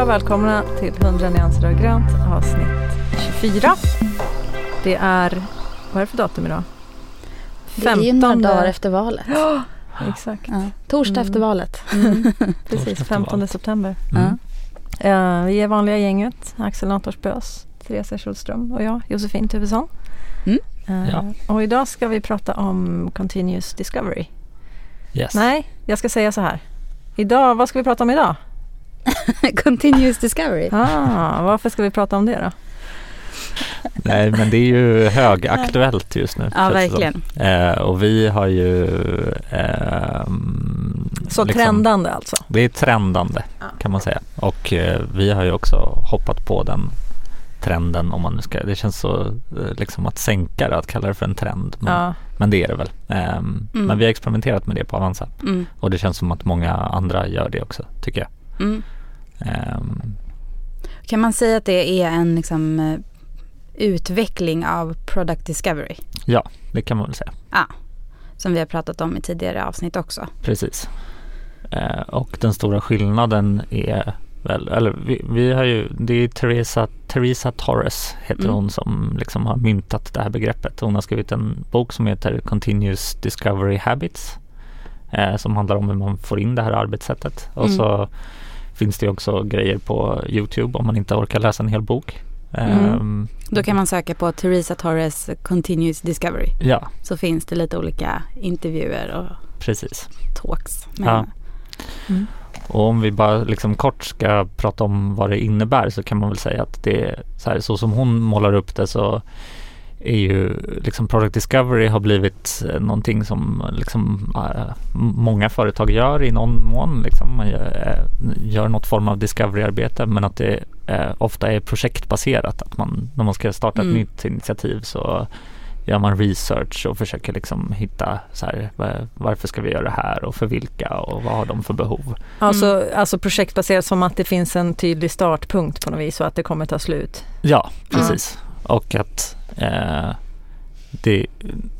allihopa, välkomna till 100 nyanser av grönt avsnitt 24. Det är, vad är det för datum idag? Det är ju några dagar efter valet. Ja, exakt. Ja. Torsdag Mm. efter valet. Mm. Precis, efter 15 valet. september. Mm. Eh, vi är vanliga gänget, Axel Nathors Therese Schulström och jag, Josefin Tuvesson. Mm. Eh, Ja. Och idag ska vi prata om Continuous Discovery. Yes. Nej, jag ska säga så här. Idag, vad ska vi prata om idag? Continuous discovery. Ah, varför ska vi prata om det då? Nej, men det är ju högaktuellt just nu. Ja, verkligen. Eh, och vi har ju... ehm, Så liksom- trendande alltså. Det är trendande Ja. kan man säga. Och eh, vi har ju också hoppat på den trenden om man nu ska. Det känns så eh, liksom att sänka det, att kalla det för en trend. Men, Ja. men det är det väl. Ehm, Mm. Men vi har experimenterat med det på Avanza. Mm. Och det känns som att många andra gör det också, tycker jag. Mm. Ehm, Kan man säga att det är en liksom, eh, utveckling av product discovery? det kan man väl säga. Som vi har pratat om i tidigare avsnitt också. Precis. Eh, och den stora skillnaden är väl, eller vi, vi har ju, det är Teresa, Teresa Torres heter Mm. hon som liksom har myntat det här begreppet. Hon har skrivit en bok som heter Continuous Discovery Habits. Eh, som handlar om hur man får in det här arbetssättet. Och Mm. så finns det också grejer på Youtube om man inte orkar läsa en hel bok. Mm. Ehm, Då kan man söka på Teresa Torres Continuous Discovery. Ja, Så finns det lite olika intervjuer och precis. talks. med Ja. Mm. Och om vi bara liksom kort ska prata om vad det innebär så kan man väl säga att det är så, här, så som hon målar upp det så är ju liksom product discovery har blivit eh, någonting som liksom eh, många företag gör i någon mån. Liksom. Man gör, eh, gör något form av discovery-arbete men att det eh, ofta är projektbaserat. Att man, när man ska starta ett Mm. nytt initiativ så gör man research och försöker liksom hitta så här, va- varför ska vi göra det här och för vilka och vad har de för behov. Alltså, alltså projektbaserat som att det finns en tydlig startpunkt på något vis och att det kommer ta slut. Ja, precis. Och att eh, det,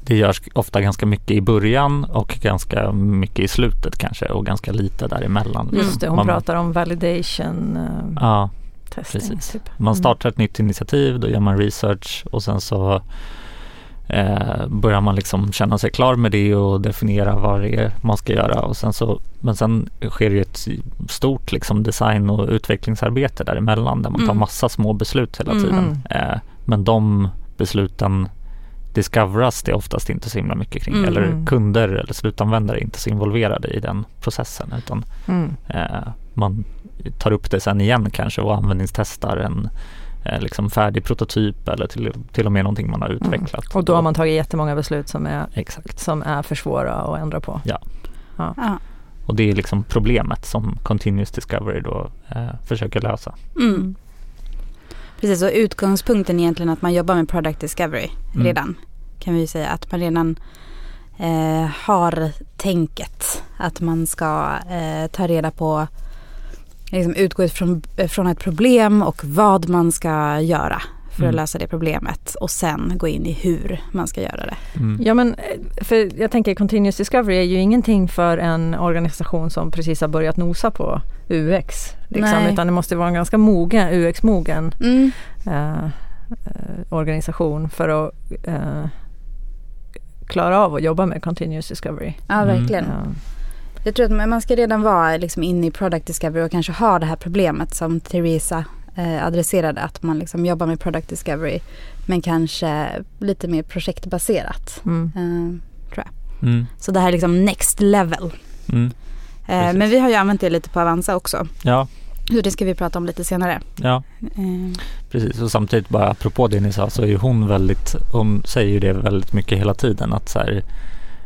det görs ofta ganska mycket i början och ganska mycket i slutet kanske och ganska lite däremellan. Mm. Just det, hon Man- pratar om validation uh, Ja, testing. precis. Typ. man startar ett nytt initiativ, då gör man research och sen så eh, börjar man liksom känna sig klar med det och definiera vad det är man ska göra och sen så men sen sker ju ett stort liksom design och utvecklingsarbete däremellan där man tar Mm. massa små beslut hela Mm. tiden. Eh, men de besluten discoveras det oftast inte så himla mycket kring Mm. eller kunder eller slutanvändare är inte så involverade i den processen utan Mm. Eh, man tar upp det sen igen kanske och användningstestar en eh, liksom färdig prototyp eller till, till och med någonting man har utvecklat. Mm. Och då har man tagit jättemånga beslut som är, Exakt. som är för svåra att ändra på. Ja. Och det är liksom problemet som Continuous Discovery då eh, försöker lösa. Precis, och utgångspunkten är egentligen att man jobbar med product discovery Mm. redan. Kan vi ju säga att man redan eh, har tänket att man ska eh, ta reda på, liksom utgå ifrån från ett problem och vad man ska göra för att Mm. lösa det problemet och sen gå in i hur man ska göra det. Mm. Ja men eh, för jag tänker Continuous Discovery är ju ingenting för en organisation som precis har börjat nosa på UX. Liksom, utan det måste vara en ganska mogen, UX-mogen Mm. eh, eh, organisation för att eh, klara av att jobba med Continuous Discovery. Ja, Mm. verkligen. Ja. Jag tror att man- ska redan vara liksom inne i product discovery och kanske ha det här problemet som Theresa eh, adresserade. Att man liksom jobbar med product discovery men kanske lite mer projektbaserat. Mm. Eh, Mm. så det här är liksom next level. Mm. Eh, Precis. men vi har ju använt det lite på Avanza också. Ja, Så det ska vi prata om lite senare. ja, Eh, precis. Och samtidigt bara apropå det ni sa så är hon väldigt, hon säger ju det väldigt mycket hela tiden att så här,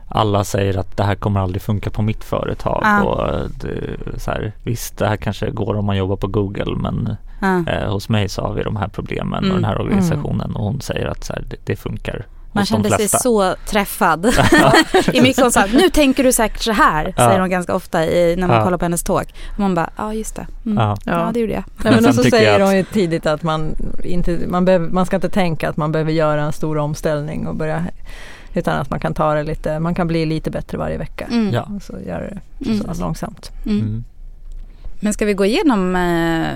alla säger att det här kommer aldrig funka på mitt företag Ah. och det, så här, visst det här kanske går om man jobbar på Google men ja. Eh, hos mig så har vi de här problemen Mm. och den här organisationen och hon säger att så här, det, det funkar Man kände sig så träffad. I mycket hon sa, nu tänker du säkert så här, Ja. säger hon ganska ofta i, när man Ja. kollar på hennes talk. Och man bara, ja just det. Mm. Ja. Ja. det gjorde jag. Nej, men och så säger hon ju tidigt att man, inte, man, behöver, man ska inte tänka att man behöver göra en stor omställning och börja utan att man kan ta det lite, man kan bli lite bättre varje vecka. Mm. Ja. Och så göra det Mm. så långsamt. Mm. Mm. Men ska vi gå igenom eh,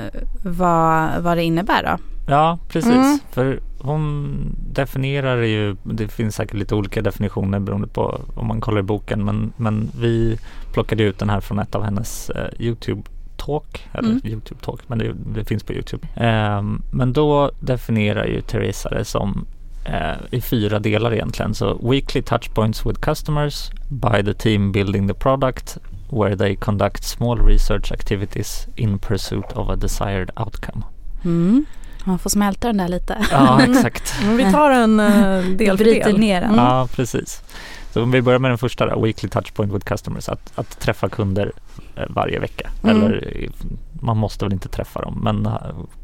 vad, vad det innebär då? Ja, precis. Mm. För hon definierar ju, det finns säkert lite olika definitioner beroende på om man kollar i boken, men, men vi plockade ut den här från ett av hennes eh, Youtube talk, eller Mm. Youtube talk, men det, det finns på Youtube. Ehm, men då definierar ju Teresa det som eh, i fyra delar egentligen. Så weekly touchpoints with customers by the team building the product where they conduct small research activities in pursuit of a desired outcome. Mm. Man får smälta den där lite. Ja, exakt. Men vi tar en uh, del för del. ner den. Mm. Ja, precis. Så om vi börjar med den första då, Weekly Touchpoint with Customers, att, att träffa kunder eh, varje vecka. Mm. Eller eh, man måste väl inte träffa dem, men eh,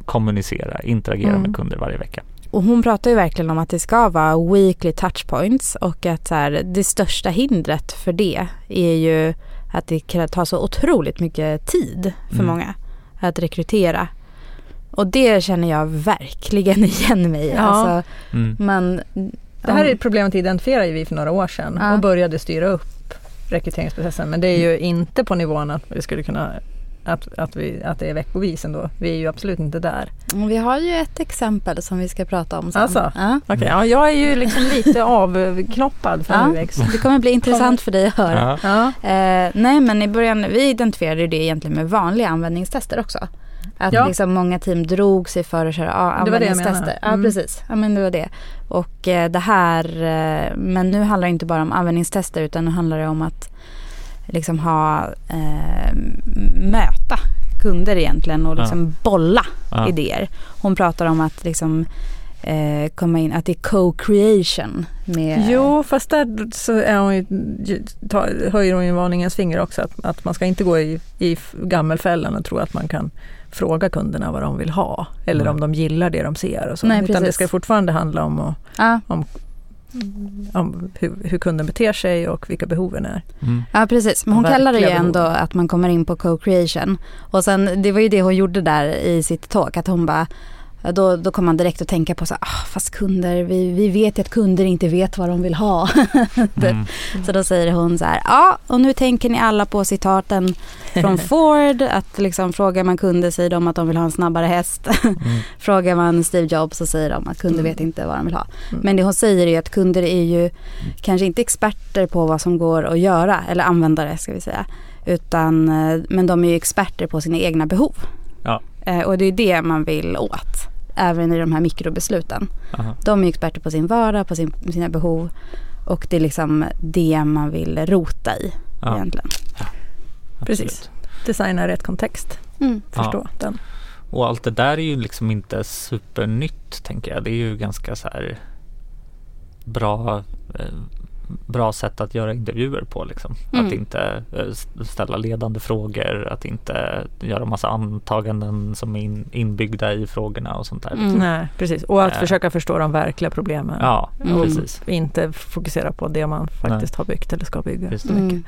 kommunicera, interagera Mm. med kunder varje vecka. Och hon pratar ju verkligen om att det ska vara weekly touchpoints och att så här, det största hindret för det är ju att det kan ta så otroligt mycket tid för Mm. många att rekrytera. Och det känner jag verkligen igen mig i. Ja. Alltså, Mm. man, Det här är ett problemet identifierade vi för några år sedan Ja. och började styra upp rekryteringsprocessen. Men det är ju inte på nivån att vi skulle kunna att, att, vi, att det är veckovis ändå. Vi är ju absolut inte där. Vi har ju ett exempel som vi ska prata om sen. Alltså? Ja. Okej, ja, jag är ju liksom lite avknoppad från Ja. UX. Det kommer bli intressant för dig att höra. Ja. Ja. Eh, nej men i början, vi identifierade det egentligen med vanliga användningstester också. Att Ja. liksom många team drog sig för att köra ja, Det var det jag användningstester. menade. Ja Mm. precis, ja men det var det. Och eh, det här, eh, men nu handlar det inte bara om användningstester utan nu handlar det om att liksom ha, eh, möta kunder egentligen och liksom bolla Ja. idéer. Hon pratar om att liksom eh, komma in, att det är co-creation med Jo, fast där så är hon ju, ta, höjer hon ju varningens finger också. Att, att man ska inte gå i, i gammelfällan och tro att man kan fråga kunderna vad de vill ha. Eller Nej. om de gillar det de ser. Och så. Nej, Utan det ska fortfarande handla om, att, Ja. om hur, hur kunden beter sig och vilka behoven är. Mm. Ja precis, men hon kallar det ju behov. ändå att man kommer in på co-creation. Och sen, det var ju det hon gjorde där i sitt talk, att hon bara då, då kommer man direkt att tänka på så ah, fast kunder, vi, vi vet ju att kunder inte vet vad de vill ha. Mm. Så då säger hon så här, ja och nu tänker ni alla på citaten från Ford, att liksom frågar man kunder säger de att de vill ha en snabbare häst. Mm. Frågar man Steve Jobs så säger de att kunder Mm. vet inte vad de vill ha. Mm. Men det hon säger är att kunder är ju kanske inte experter på vad som går att göra, eller användare ska vi säga. Utan, eh, men de är ju experter på sina egna behov. Ja. Eh, Och det är det man vill åt, även i de här mikrobesluten. Aha. De är ju experter på sin vardag, på sin, sina behov. Och det är liksom det man vill rota i Ja, egentligen. absolut. Precis. Designa rätt kontext. Mm. Förstå den. Och allt det där är ju liksom inte supernytt tänker jag. Det är ju ganska så här bra, eh, bra sätt att göra intervjuer på liksom. Mm. Att inte eh, ställa ledande frågor, att inte göra massa antaganden som är in, inbyggda i frågorna och sånt där. Mm. Liksom. Nej, precis. Och att Eh. försöka förstå de verkliga problemen. Ja, Mm. precis. Och inte fokusera på det man faktiskt har byggt eller ska bygga. Just så det. mycket. Mm.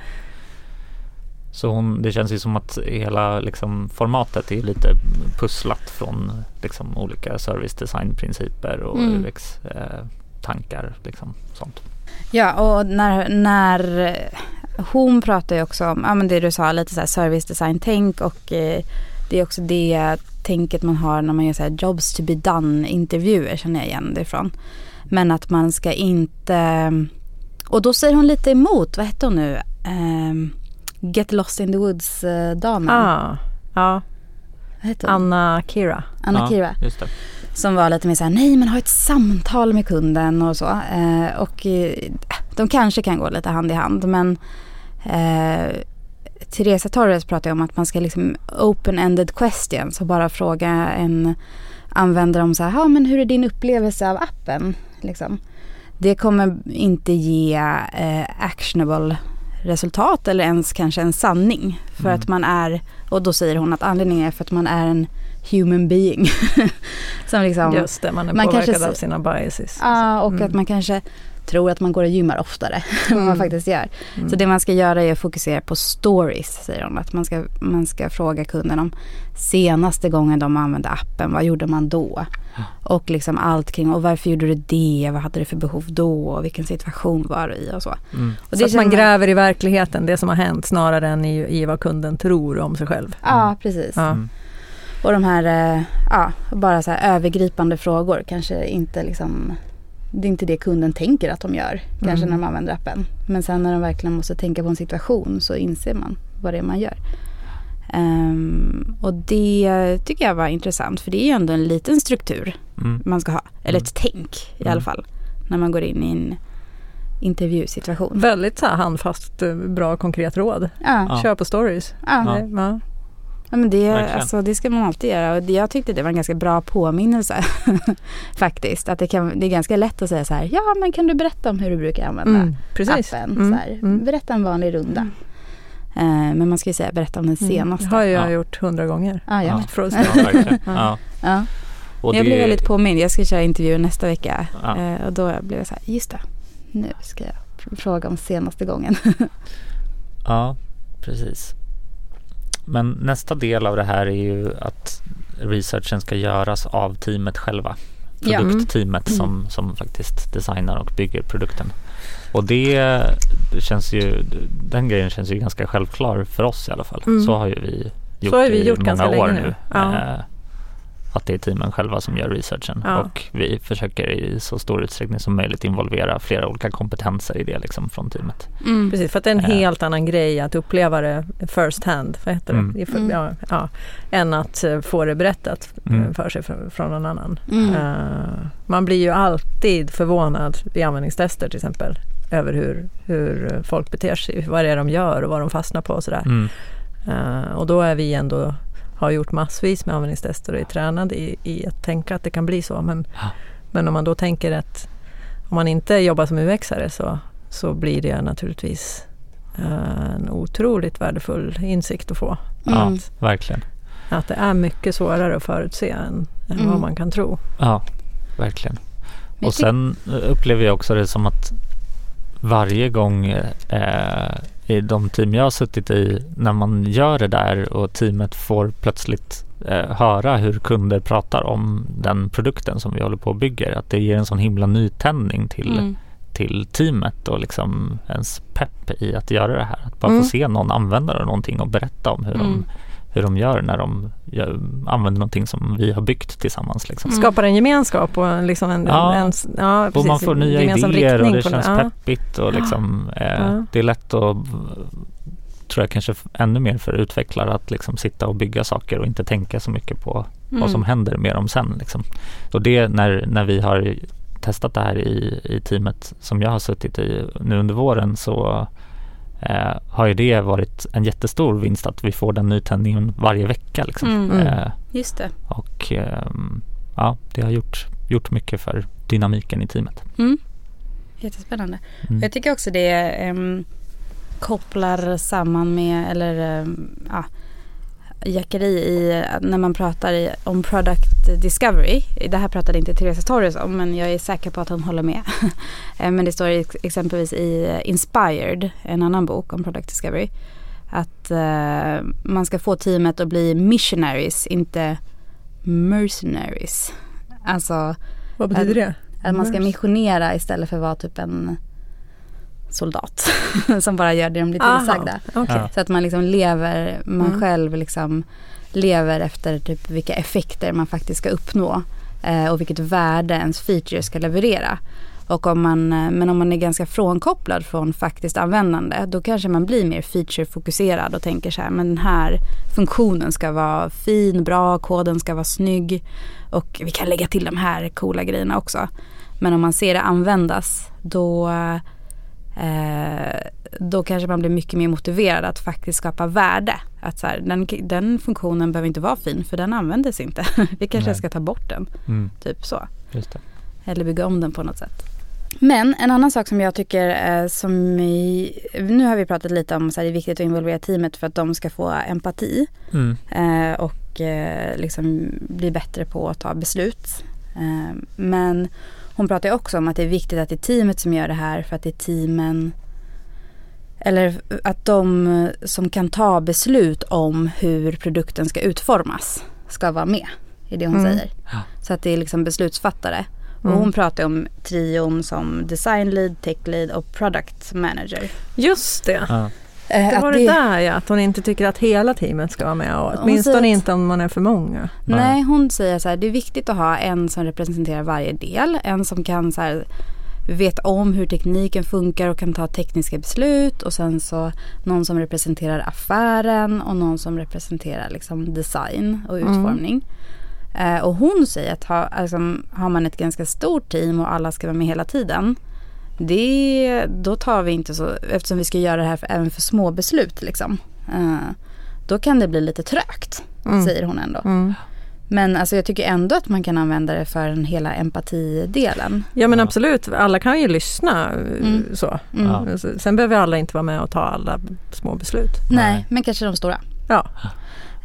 Så hon, det känns ju som att hela liksom, formatet är lite pusslat från liksom, olika service design-principer och Mm. UX-tankar. liksom, sånt. Ja, och när, när hon pratar ju också om, ja men det du sa, lite så här service design tänk och eh, det är också det tänket man har när man gör så här jobs to be done intervjuer känner jag igen det ifrån. Men att man ska inte, och då säger hon lite emot, vad hette hon nu? Ehm, Get lost in the woods eh, damen. Ah, ja, Vad hette hon? Anna Kira. Anna ja, Kira. Just det. Som var lite mer såhär, nej men ha ett samtal med kunden och så. Eh, och eh, de kanske kan gå lite hand i hand men eh, Teresa Torres pratar om att man ska liksom open-ended questions och bara fråga en användare om så här, ja men hur är din upplevelse av appen? Liksom. Det kommer inte ge eh, actionable resultat eller ens kanske en sanning. För Mm. att man är, och då säger hon att anledningen är för att man är en human being. Som liksom, Just det, man är Man påverkad kanske av sina biases. Ja, och Mm. att man kanske tror att man går och gymmar oftare än vad man Mm. faktiskt gör. Mm. Så det man ska göra är att fokusera på stories, säger de. Att man ska, man ska fråga kunden om senaste gången de använde appen, vad gjorde man då? Och liksom allt kring, och varför gjorde du det? Vad hade du för behov då? Och vilken situation var du i och så. Mm. Och så att man gräver i verkligheten, det som har hänt, snarare än i, i vad kunden tror om sig själv. Ja, precis. Ja. Mm. Och de här, eh, ja, bara så här övergripande frågor kanske inte liksom det är inte det kunden tänker att de gör, kanske Mm. när de använder appen. Men sen när de verkligen måste tänka på en situation så inser man vad det är man gör. Ehm, och det tycker jag var intressant för det är ju ändå en liten struktur Mm. man ska ha. Eller ett tänk i Mm. alla fall. När man går in i en intervjusituation. Väldigt så här handfast, eh, bra konkret råd. Ja, Ja. Kör på stories. ja. Ja. Det- Ja. Men det, Verkligen. alltså, det ska man alltid göra och jag tyckte det var en ganska bra påminnelse faktiskt. Att det, kan, det är ganska lätt att säga så här, ja men kan du berätta om hur du brukar använda Mm, precis. appen? Mm, Så här, mm. Berätta en vanlig runda. Eh, men man ska ju säga berätta om den Mm. senaste. Det har jag Ja. gjort hundra gånger. Jag Ja. Ja. Ja. Ja. Ja. Och jag det- blev väldigt påmind, jag ska köra intervju nästa vecka Ja. eh, och då blev jag så här, just det, nu ska jag fr- fråga om senaste gången. Ja, precis. Men nästa del av det här är ju att researchen ska göras av teamet själva. Ja. Produktteamet Mm. som, som faktiskt designar och bygger produkten. Och det, känns ju, den grejen känns ju ganska självklar för oss i alla fall. Mm. Så har ju vi gjort har vi i gjort många ganska år nu. nu. Ja. Eh, att det är teamen själva som gör researchen Ja. och vi försöker i så stor utsträckning som möjligt involvera flera olika kompetenser i det liksom från teamet. Mm. Precis, för att det är en Ja. helt annan grej att uppleva det first hand, vad heter det? Mm. För, Mm. ja, ja, än att eh, få det berättat eh, Mm. för sig från, från någon annan. Mm. Eh, man blir ju alltid förvånad i användningstester till exempel över hur, hur folk beter sig, vad det är de gör och vad de fastnar på och sådär. Mm. Eh, och då är vi ändå, har gjort massvis med användningstester och är tränade i, i att tänka att det kan bli så. Men, Ja. men om man då tänker att om man inte jobbar som UX-are så, så blir det naturligtvis eh, en otroligt värdefull insikt att få. Ja, Mm. verkligen. Att det är mycket svårare att förutse än, än Mm. vad man kan tro. Ja, verkligen. Och sen eh, upplever jag också det som att varje gång eh, i de team jag har suttit i, när man gör det där och teamet får plötsligt eh, höra hur kunder pratar om den produkten som vi håller på och bygger, att det ger en sån himla nytändning till, Mm. till teamet och liksom ens pepp i att göra det här. Att bara Mm. få se någon använda någonting och berätta om hur, Mm. de, hur de gör när de gör, använder någonting som vi har byggt tillsammans. Liksom. Mm. Skapar en gemenskap och en, liksom en, Ja. en, ja, Och precis, man får nya idéer och det känns ja. peppigt och liksom eh, Ja. det är lätt att tror jag kanske ännu mer för utvecklare att liksom sitta och bygga saker och inte tänka så mycket på vad som Mm. händer med dem sen. Liksom. Och det när, när vi har testat det här i, i teamet som jag har suttit i nu under våren så eh, har ju det varit en jättestor vinst att vi får den nytändningen varje vecka. Liksom. Mm. Mm. Eh, Just det. och ehm, ja, det har gjort, gjort mycket för dynamiken i teamet. Mm. Jättespännande. Mm. Jag tycker också det ehm, kopplar samman med, eller um, ja, jackeri i när man pratar om product discovery. Det här pratade inte Teresa Torres om men jag är säker på att hon håller med. Eh, men det står ex- exempelvis i Inspired, en annan bok om product discovery. Att eh, man ska få teamet att bli missionaries, inte mercenaries. Alltså Vad betyder det? att man ska missionera istället för att vara typ en soldat som bara gör det de blir tillsagda. Ja. Så att man liksom lever, man Mm. själv liksom lever efter typ vilka effekter man faktiskt ska uppnå eh, och vilket värde ens feature ska leverera. Och om man, eh, men om man är ganska frånkopplad från faktiskt användande då kanske man blir mer feature-fokuserad och tänker så här men den här funktionen ska vara fin, bra, koden ska vara snygg och vi kan lägga till de här coola grejerna också. Men om man ser det användas då eh, då kanske man blir mycket mer motiverad att faktiskt skapa värde. Att så här, den, den funktionen behöver inte vara fin för den användes inte. Vi kanske Nej. ska ta bort den. Mm, Typ så. Eller bygga om den på något sätt. Men en annan sak som jag tycker eh, som i, nu har vi pratat lite om att det är viktigt att involvera teamet för att de ska få empati Mm, eh, och eh, liksom bli bättre på att ta beslut. Eh, men hon pratar ju också om att det är viktigt att det är teamet som gör det här för att det är teamen eller att de som kan ta beslut om hur produkten ska utformas ska vara med i det hon Mm. säger. Ja. Så att det är liksom beslutsfattare. Och Mm. hon pratar om trion som design lead, tech lead och product manager. Just det. Ja. Eh, Det att var det där ja, att hon inte tycker att hela teamet ska vara med och åtminstone inte om man är för många. Nej, hon säger så här, det är viktigt att ha en som representerar varje del. En som kan så här, vet om hur tekniken funkar och kan ta tekniska beslut. Och sen så någon som representerar affären och någon som representerar liksom design och Mm. utformning. Eh, och hon säger att ha, alltså, har man ett ganska stort team och alla ska vara med hela tiden. Det, då tar vi inte så, eftersom vi ska göra det här för, även för små beslut liksom. Eh, då kan det bli lite trögt, Mm. säger hon ändå. Mm. Men alltså jag tycker ändå att man kan använda det för den hela empatidelen. Ja men Ja. absolut, alla kan ju lyssna eh, Mm. så. Mm. Sen behöver alla inte vara med och ta alla små beslut. Nej, Nej. men kanske de stora. Ja,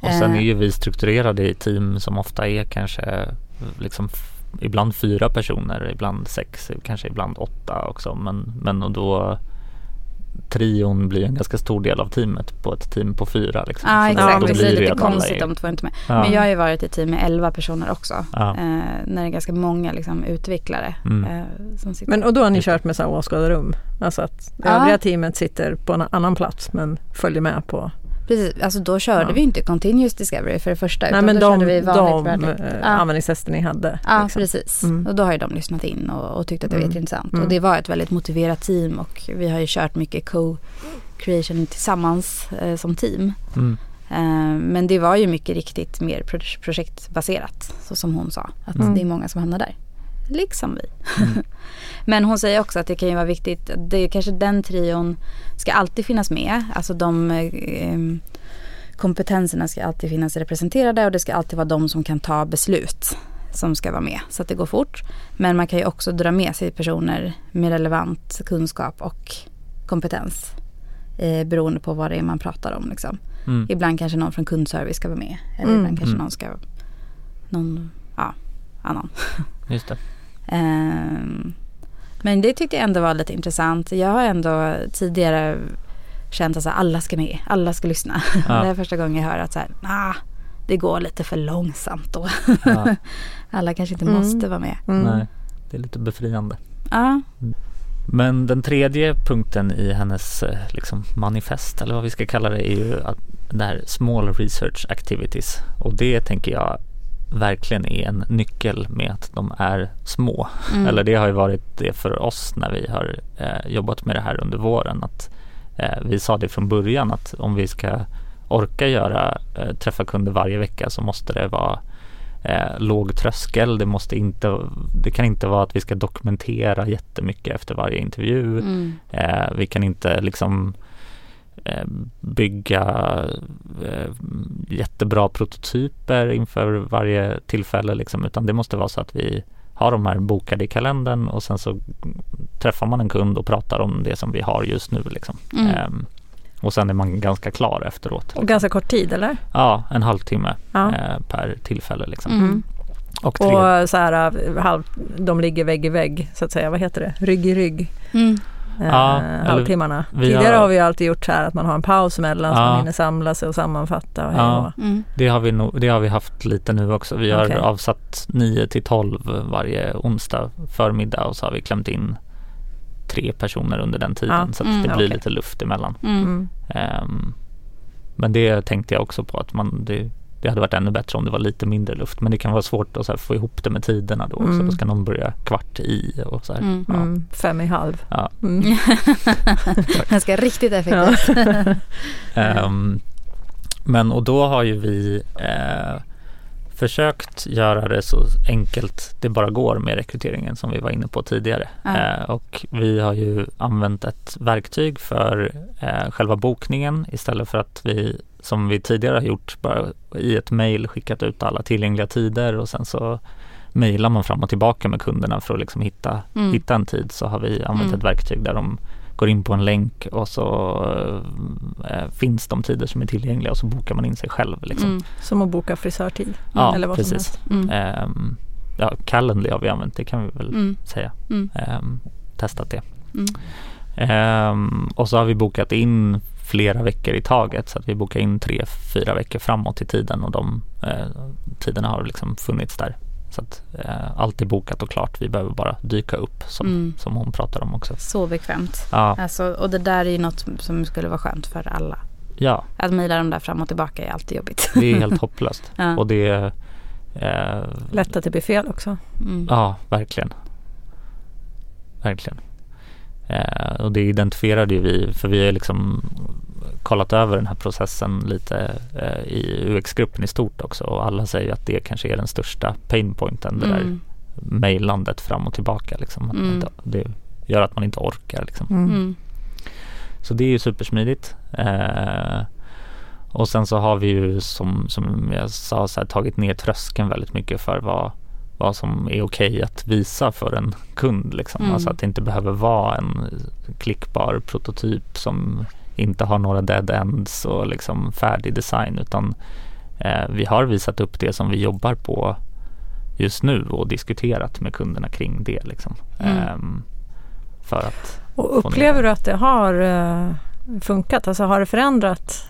Och sen Eh. är ju vi strukturerade i team som ofta är kanske liksom ibland fyra personer, ibland sex, kanske ibland åtta också. Men, men och då trion blir en ganska stor del av teamet på ett team på fyra. Liksom. Ja, Så exakt. det blir lite konstigt är- om två inte med. Ja. Men jag har ju varit i ett team med elva personer också. Ja. Eh, när det är ganska många liksom, utvecklare Mm. eh, som sitter. men och då har ni kört med så här åskådarrum. Alltså att det Ja. övriga teamet sitter på en annan plats men följer med på. Precis, alltså då körde Ja. vi inte Continuous Discovery för det första. Nej utan men då de, körde vi vanligt de eh, Ja. användningstester ni hade. Ja, liksom. precis. Mm. Och då har ju de lyssnat in och, och tyckt att det var Mm. jätteintressant. Mm. Och det var ett väldigt motiverat team och vi har ju kört mycket co-creation tillsammans eh, som team. Mm. Eh, men det var ju mycket riktigt mer pro- projektbaserat. Så som hon sa. Att Mm. det är många som hamnar där. Liksom vi. Mm. men hon säger också att det kan ju vara viktigt. Det är kanske den trion ska alltid finnas med. Alltså de eh, kompetenserna ska alltid finnas representerade och det ska alltid vara de som kan ta beslut som ska vara med så att det går fort. Men man kan ju också dra med sig personer med relevant kunskap och kompetens eh, beroende på vad det är man pratar om. Liksom. Mm. Ibland kanske någon från kundservice ska vara med eller Mm. ibland kanske Mm. någon ska, någon ja, annan. Just det. Ehm, men det tyckte jag ändå var lite intressant. Jag har ändå tidigare känt att alla ska med, alla ska lyssna. Ja. det är första gången jag hör att så här, ah, det går lite för långsamt då. Ja. alla kanske inte Mm. måste vara med. Mm. Nej, det är lite befriande. Ja, Men den tredje punkten i hennes eh, liksom, manifest eller vad vi ska kalla det är ju att det här small research activities och det tänker jag verkligen är en nyckel med att de är små. mm. Eller det har ju varit det för oss när vi har eh, jobbat med det här under våren att eh, vi sa det från början att om vi ska orka göra eh, träffa kunder varje vecka så måste det vara eh, låg tröskel. Det, måste inte, det kan inte vara att vi ska dokumentera jättemycket efter varje intervju. Mm. Eh, vi kan inte liksom bygga eh, jättebra prototyper inför varje tillfälle liksom, utan det måste vara så att vi har de här bokade i kalendern och sen så träffar man en kund och pratar om det som vi har just nu liksom. Mm. Ehm, och sen är man ganska klar efteråt. Och ganska kort tid eller? Ja, en halvtimme Ja. eh, per tillfälle liksom. Mm. Och tre, Och så här, eh, halv, de ligger vägg i vägg så att säga, vad heter det? Rygg i rygg. Mm. Eh, Ja, eller halvtimmarna. Tidigare har- har vi alltid gjort så här att man har en paus emellan så Ja. man hinner samla sig och sammanfatta. Och Ja. Mm. det, har vi nog, det har vi haft lite nu också. Vi har Okej. avsatt 9 till 12 varje onsdag förmiddag och så har vi klämt in tre personer under den tiden Ja. så att Mm, det blir okej. lite luft emellan. Mm. Ehm, men det tänkte jag också på att man, det, det hade varit ännu bättre om det var lite mindre luft. Men det kan vara svårt att så här få ihop det med tiderna då. Mm. Då ska någon börja kvart i och så här. Mm. Ja. Mm. Fem i halv. Ja. Mm. Ganska riktigt effektivt. Ehm, men och då har ju vi eh, försökt göra det så enkelt det bara går med rekryteringen som vi var inne på tidigare. Ja. Eh, och vi har ju använt ett verktyg för eh, själva bokningen istället för att vi som vi tidigare har gjort bara i ett mejl skickat ut alla tillgängliga tider och sen så mejlar man fram och tillbaka med kunderna för att liksom hitta, Mm. hitta en tid så har vi använt Mm. ett verktyg där de går in på en länk och så eh, finns de tider som är tillgängliga och så bokar man in sig själv. Liksom. Mm. Som att boka frisörtid. Ja, Eller vad som precis. helst. Mm. Ehm, ja, Calendly har vi använt, det kan vi väl Mm. säga. Mm. Ehm, testat det. Mm. Ehm, och så har vi bokat in flera veckor i taget så att vi bokar in tre, fyra veckor framåt i tiden och de eh, tiderna har liksom funnits där. Så att eh, allt är bokat och klart. Vi behöver bara dyka upp som, Mm. som hon pratar om också. Så bekvämt. Ja, Alltså, och det där är ju något som skulle vara skönt för alla. ja Att mejla dem där fram och tillbaka är alltid jobbigt. det är helt hopplöst. Ja. Och det är eh, Lätt att det blir fel också. Mm. Ja, verkligen. Verkligen. Eh, och det identifierade ju vi, för vi har liksom kollat över den här processen lite eh, i UX-gruppen i stort också och alla säger att det kanske är den största painpointen, det där Mm. mejlandet fram och tillbaka. Liksom. Att man Mm. inte, det gör att man inte orkar. Liksom. Mm. Mm. Så det är ju supersmidigt. Eh, och sen så har vi ju som, som jag sa så här, tagit ner tröskeln väldigt mycket för vad, vad som är okej att visa för en kund. Liksom. Mm. Alltså att det inte behöver vara en klickbar prototyp som inte har några dead ends och liksom färdig design utan eh, vi har visat upp det som vi jobbar på just nu och diskuterat med kunderna kring det. Liksom. Mm. Ehm, för att Och upplever du att det har eh, funkat? Alltså har det förändrat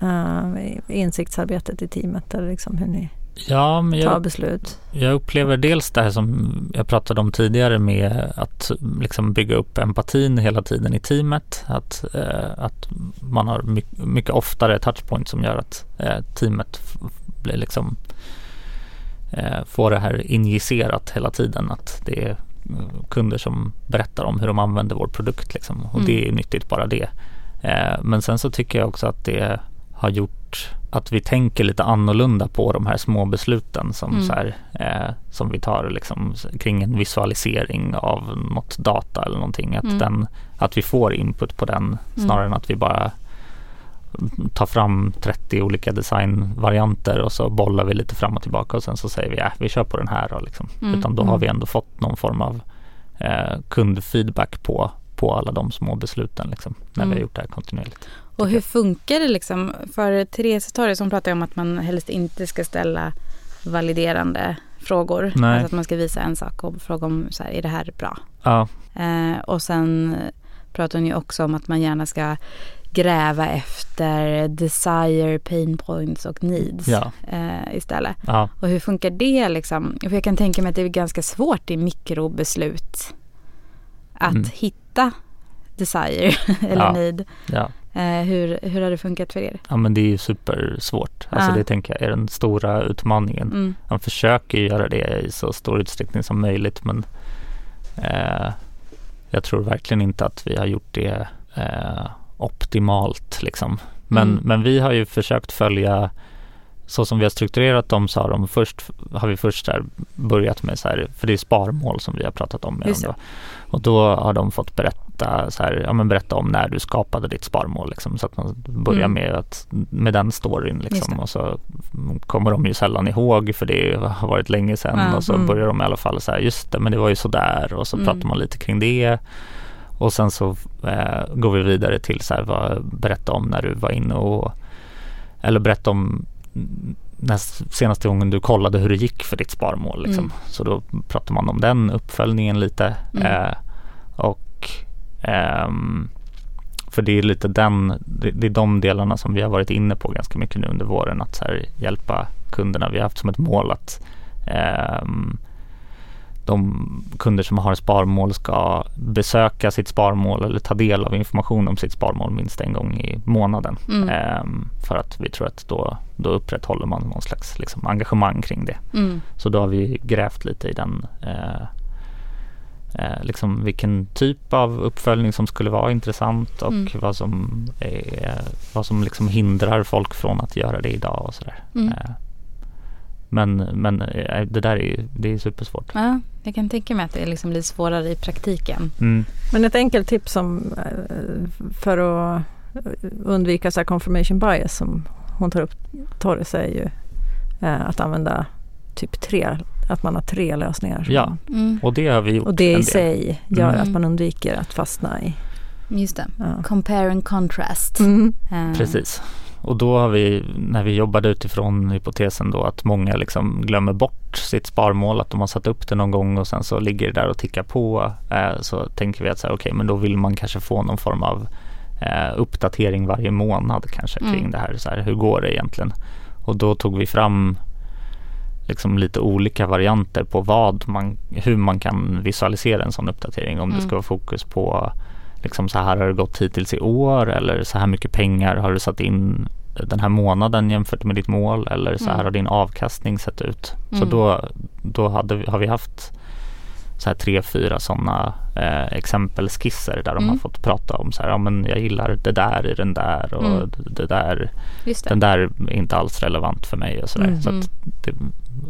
eh, insiktsarbetet i teamet eller liksom hur ni Ja, men jag, beslut? jag upplever dels det här som jag pratade om tidigare med att liksom bygga upp empatin hela tiden i teamet. Att, eh, att man har mycket, mycket oftare touchpoints som gör att eh, teamet blir liksom eh, får det här injicerat hela tiden. Att det är eh, kunder som berättar om hur de använder vår produkt liksom. och Mm. det är nyttigt bara det. Eh, men sen så tycker jag också att det har gjort att vi tänker lite annorlunda på de här små besluten som, Mm. så här, eh, som vi tar liksom, kring en visualisering av något data eller någonting. Att, Mm. den, att vi får input på den snarare än att vi bara tar fram 30 olika designvarianter och så bollar vi lite fram och tillbaka och sen så säger vi att vi kör på den här. Liksom. Mm. Utan då har Mm. vi ändå fått någon form av eh, kundfeedback på, på alla de små besluten liksom, när vi Mm. har gjort det här kontinuerligt. Och hur funkar det liksom? För Therese Torre som pratar om att man helst inte ska ställa validerande frågor. Nej. Alltså att man ska visa en sak och fråga om så här, är det här bra? Ja, Eh, och sen pratar hon ju också om att man gärna ska gräva efter desire, pain points och needs Ja. eh, istället. ja, Och hur funkar det liksom? För jag kan tänka mig att det är ganska svårt i mikrobeslut att Mm. hitta desire eller Ja. need. ja. Eh, hur, hur har det funkat för er? Ja men det är ju supersvårt. Alltså Ja. det tänker jag är den stora utmaningen. Mm. Man försöker göra det i så stor utsträckning som möjligt men eh, jag tror verkligen inte att vi har gjort det eh, optimalt liksom. Men, Mm. men vi har ju försökt följa så som vi har strukturerat dem så har, de först, har vi först börjat med så här, för det är sparmål som vi har pratat om med Just dem då. Och då har de fått berätta, så här, ja, men berätta om när du skapade ditt sparmål. Liksom, så att man börjar Mm. med, att, med den storyn. Liksom, och så kommer de ju sällan ihåg för det har varit länge sedan. Ja, och så mm. börjar de i alla fall så här, just det men det var ju sådär. Och så Mm. pratar man lite kring det. Och sen så eh, går vi vidare till så här, vad, berätta om när du var inne och eller berätta om näst, senaste gången du kollade hur det gick för ditt sparmål. Liksom. Mm. Så då pratar man om den uppföljningen lite. Mm. Eh, och ehm, för det är lite den, det, det är de delarna som vi har varit inne på ganska mycket nu under våren. Att hjälpa kunderna. Vi har haft som ett mål att ehm, de kunder som har sparmål ska besöka sitt sparmål eller ta del av information om sitt sparmål minst en gång i månaden. Mm. Ehm, för att vi tror att då, då upprätthåller man någon slags liksom, engagemang kring det. Mm. Så då har vi grävt lite i den eh, eh, liksom vilken typ av uppföljning som skulle vara intressant och Mm. vad som, är, vad som liksom hindrar folk från att göra det idag och sådär. Mm. Eh, men men eh, det där är det är supersvårt. Ja, jag kan tänka mig att det liksom blir svårare i praktiken. Mm. Men ett enkelt tips som, eh, för att undvika så här confirmation bias som hon tar upp, Torres, är ju eh, att använda typ tre, att man har tre lösningar. Ja. Mm. Och det har vi gjort Och det i sig gör Mm. att man undviker att fastna i... Just det. Ja. Compare and contrast. Mm. Eh, Precis. Och då har vi, när vi jobbade utifrån hypotesen då att många liksom glömmer bort sitt sparmål, att de har satt upp det någon gång och sen så ligger det där och tickar på. Eh, så tänker vi att så här, okay, men då vill man kanske få någon form av eh, uppdatering varje månad kanske kring Mm. det här. Så här. Hur går det egentligen? Och då tog vi fram liksom lite olika varianter på vad man, hur man kan visualisera en sån uppdatering. Om det Mm. ska vara fokus på liksom så här har det gått hittills i år eller så här mycket pengar har du satt in den här månaden jämfört med ditt mål eller så här Mm. har din avkastning sett ut. Så Mm. då, då hade har vi haft så här tre, fyra sådana eh, exempelskisser där de Mm. har fått prata om så här, ja men jag gillar det där i den där och Mm. det där, det. den där är inte alls relevant för mig och sådär. Mm. Så att det,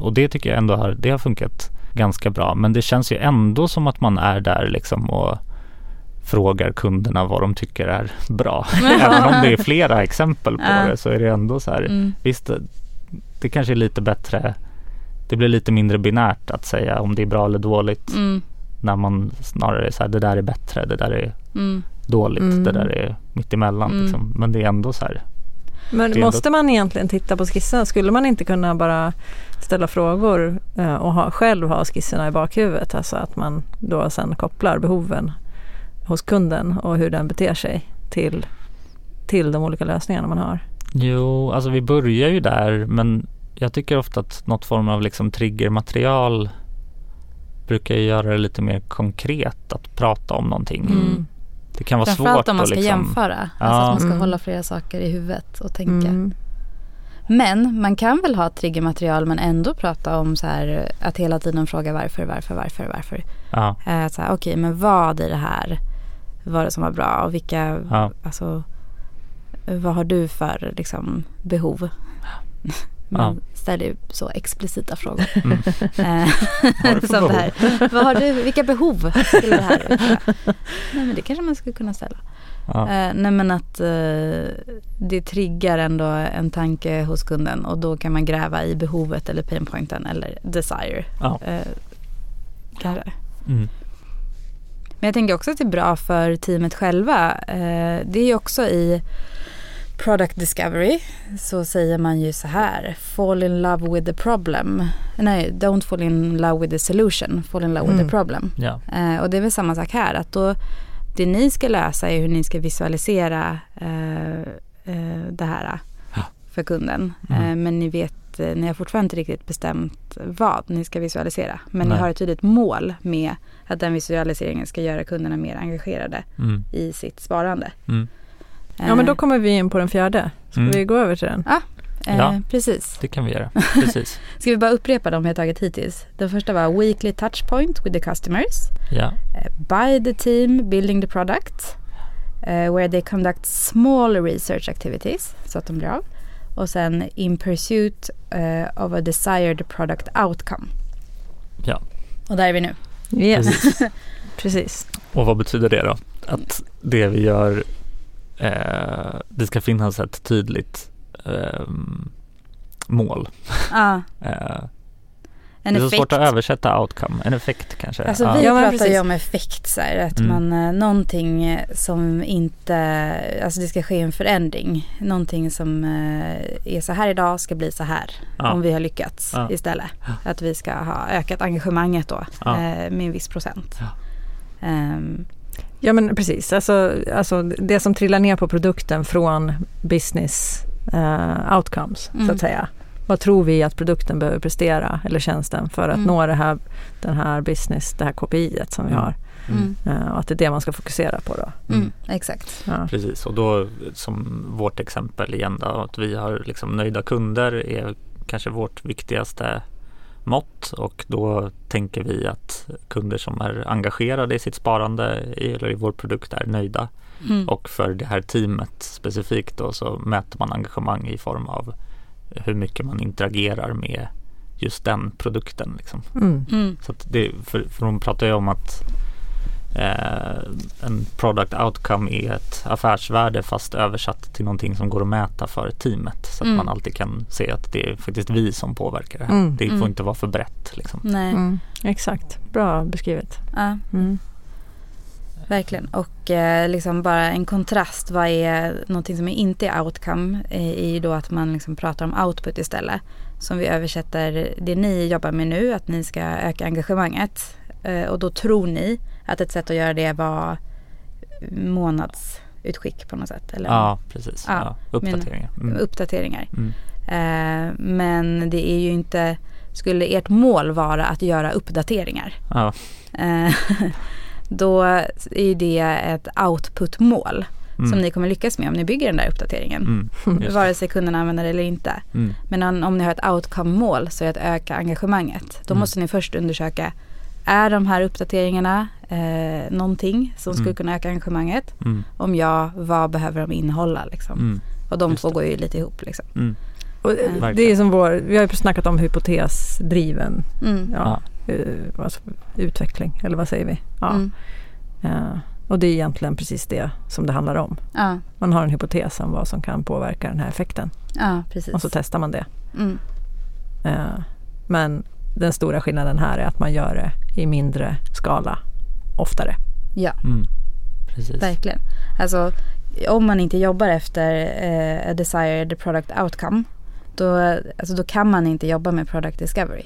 och det tycker jag ändå har, det har funkat ganska bra. Men det känns ju ändå som att man är där liksom och frågar kunderna vad de tycker är bra. Även om det är flera exempel på Ja. det så är det ändå så här, Mm. visst det, det kanske är lite bättre, det blir lite mindre binärt att säga om det är bra eller dåligt Mm. när man snarare är så här, det där är bättre, det där är Mm. dåligt, Mm. det där är mittemellan Mm. liksom. Men det är ändå så här, Men måste man egentligen titta på skisserna? Skulle man inte kunna bara ställa frågor eh, och ha, själv ha skisserna i bakhuvudet? Alltså att man då sen kopplar behoven hos kunden och hur den beter sig till, till de olika lösningarna man har. Jo, alltså vi börjar ju där men jag tycker ofta att något form av liksom triggermaterial brukar ju göra det lite mer konkret att prata om någonting. Mm. Det kan vara svårt Framförallt om man att ska liksom, jämföra. Alltså Ja. att man ska Mm. hålla flera saker i huvudet och tänka. Mm. Men man kan väl ha triggermaterial men ändå prata om så här att hela tiden fråga varför, varför, varför, varför. Ja, här, Okej, men vad i det här var det som var bra och vilka, Ja. alltså vad har du för liksom behov? Man ställer ju så explicita frågor. Mm. Eh, Vad har du för som det här. Vad har du, vilka behov skulle det här? Nej men det kanske man skulle kunna ställa. ja, Eh, nej men att eh, det triggar ändå en tanke hos kunden och då kan man gräva i behovet eller painpointen eller desire. ja. Eh, kanske. Mm. Men jag tänker också att det är bra för teamet själva. Eh, det är ju också i Product Discovery så säger man ju så här. Fall in love with the problem. Nej, don't fall in love with the solution. Fall in love with Mm. the problem. ja. Eh, och det är väl samma sak här. Att då, det ni ska lösa är hur ni ska visualisera eh, eh, det här för kunden. Mm. Men ni vet, eh, ni har fortfarande inte riktigt bestämt vad ni ska visualisera. Men Nej. ni har ett tydligt mål med att den visualiseringen ska göra kunderna mer engagerade Mm. i sitt sparande. Mm. Ja men då kommer vi in på den fjärde. Ska Mm. vi gå över till den? Eh, Ja. Precis. Det kan vi göra, precis. Ska vi bara upprepa de vi har tagit hittills? Den första var Weekly Touchpoint with the customers. Ja, Eh, by the team building the product eh, where they conduct small research activities så att de blir av. Och sen in pursuit eh, of a desired product outcome. ja. Och där är vi nu. Yes. Precis. Precis. Och vad betyder det då? Att det vi gör, eh, det ska finnas ett tydligt ehm, mål. Ah, Eh, en det är så effekt. svårt att översätta outcome, en effekt kanske. Alltså ja. vi Ja, pratar ju om effekt så här, att Mm. man, eh, någonting eh, som inte, alltså det ska ske en förändring. Någonting som eh, är så här idag ska bli så här. Ja. Om vi har lyckats Ja. istället. Att vi ska ha ökat engagemanget då Ja. med en viss procent. Ja. Ehm, Ja men precis, alltså, alltså det som trillar ner på produkten från business eh, outcomes så Mm. att säga. Vad tror vi att produkten behöver prestera eller tjänsten för att Mm. nå det här, den här business, det här KPI som vi Mm. har. mm. Eh, och att det är det man ska fokusera på då. Mm, exakt. Ja. Precis, och då som vårt exempel igen då, att vi har liksom nöjda kunder är kanske vårt viktigaste mått och då tänker vi att kunder som är engagerade i sitt sparande i, eller i vår produkt är nöjda. Mm. Och för det här teamet specifikt då så mäter man engagemang i form av hur mycket man interagerar med just den produkten. Liksom. Mm. Mm. Så att det, för, för hon pratar ju om att eh, en product outcome är ett affärsvärde fast översatt till någonting som går att mäta för teamet. Så att Mm. man alltid kan se att det är faktiskt vi som påverkar det här. Mm. Det får Mm. inte vara för brett. Liksom. Nej. Mm. Exakt, bra beskrivet. Ja. Verkligen. Och eh, liksom bara en kontrast. Vad är någonting som inte är outcome? eh, är ju då att man liksom pratar om output istället. Som vi översätter det ni jobbar med nu. Att ni ska öka engagemanget. Eh, och då tror ni att ett sätt att göra det var månadsutskick på något sätt. Eller Ja, precis. Ja, Ja, uppdateringar. Mm. uppdateringar. Mm. Eh, men det är ju inte, skulle ert mål vara att göra uppdateringar. Ja, Eh, då är det ett output-mål mm. som ni kommer lyckas med om ni bygger den där uppdateringen. Mm. Vare sig kunderna använder det eller inte. Mm. Men om, om ni har ett outcome-mål så är det att öka engagemanget. Då Mm. måste ni först undersöka är de här uppdateringarna eh, någonting som skulle Mm. kunna öka engagemanget? Mm. Om ja, vad behöver de innehålla? Liksom? Mm. Och de Just två det. går ju lite ihop. Liksom. Mm. Och eh, Verkligen. det är som vår, vi har ju snackat om hypotesdriven Mm. ja, eh, alltså, utveckling, eller vad säger vi? Ja. Mm. Eh, och det är egentligen precis det som det handlar om. Ja, Man har en hypotes om vad som kan påverka den här effekten ja, precis. och så testar man det. Mm. Eh, men den stora skillnaden här är att man gör det i mindre skala oftare. Ja, Mm. Precis. verkligen. Alltså om man inte jobbar efter eh, a desired product outcome då, alltså, då kan man inte jobba med product discovery.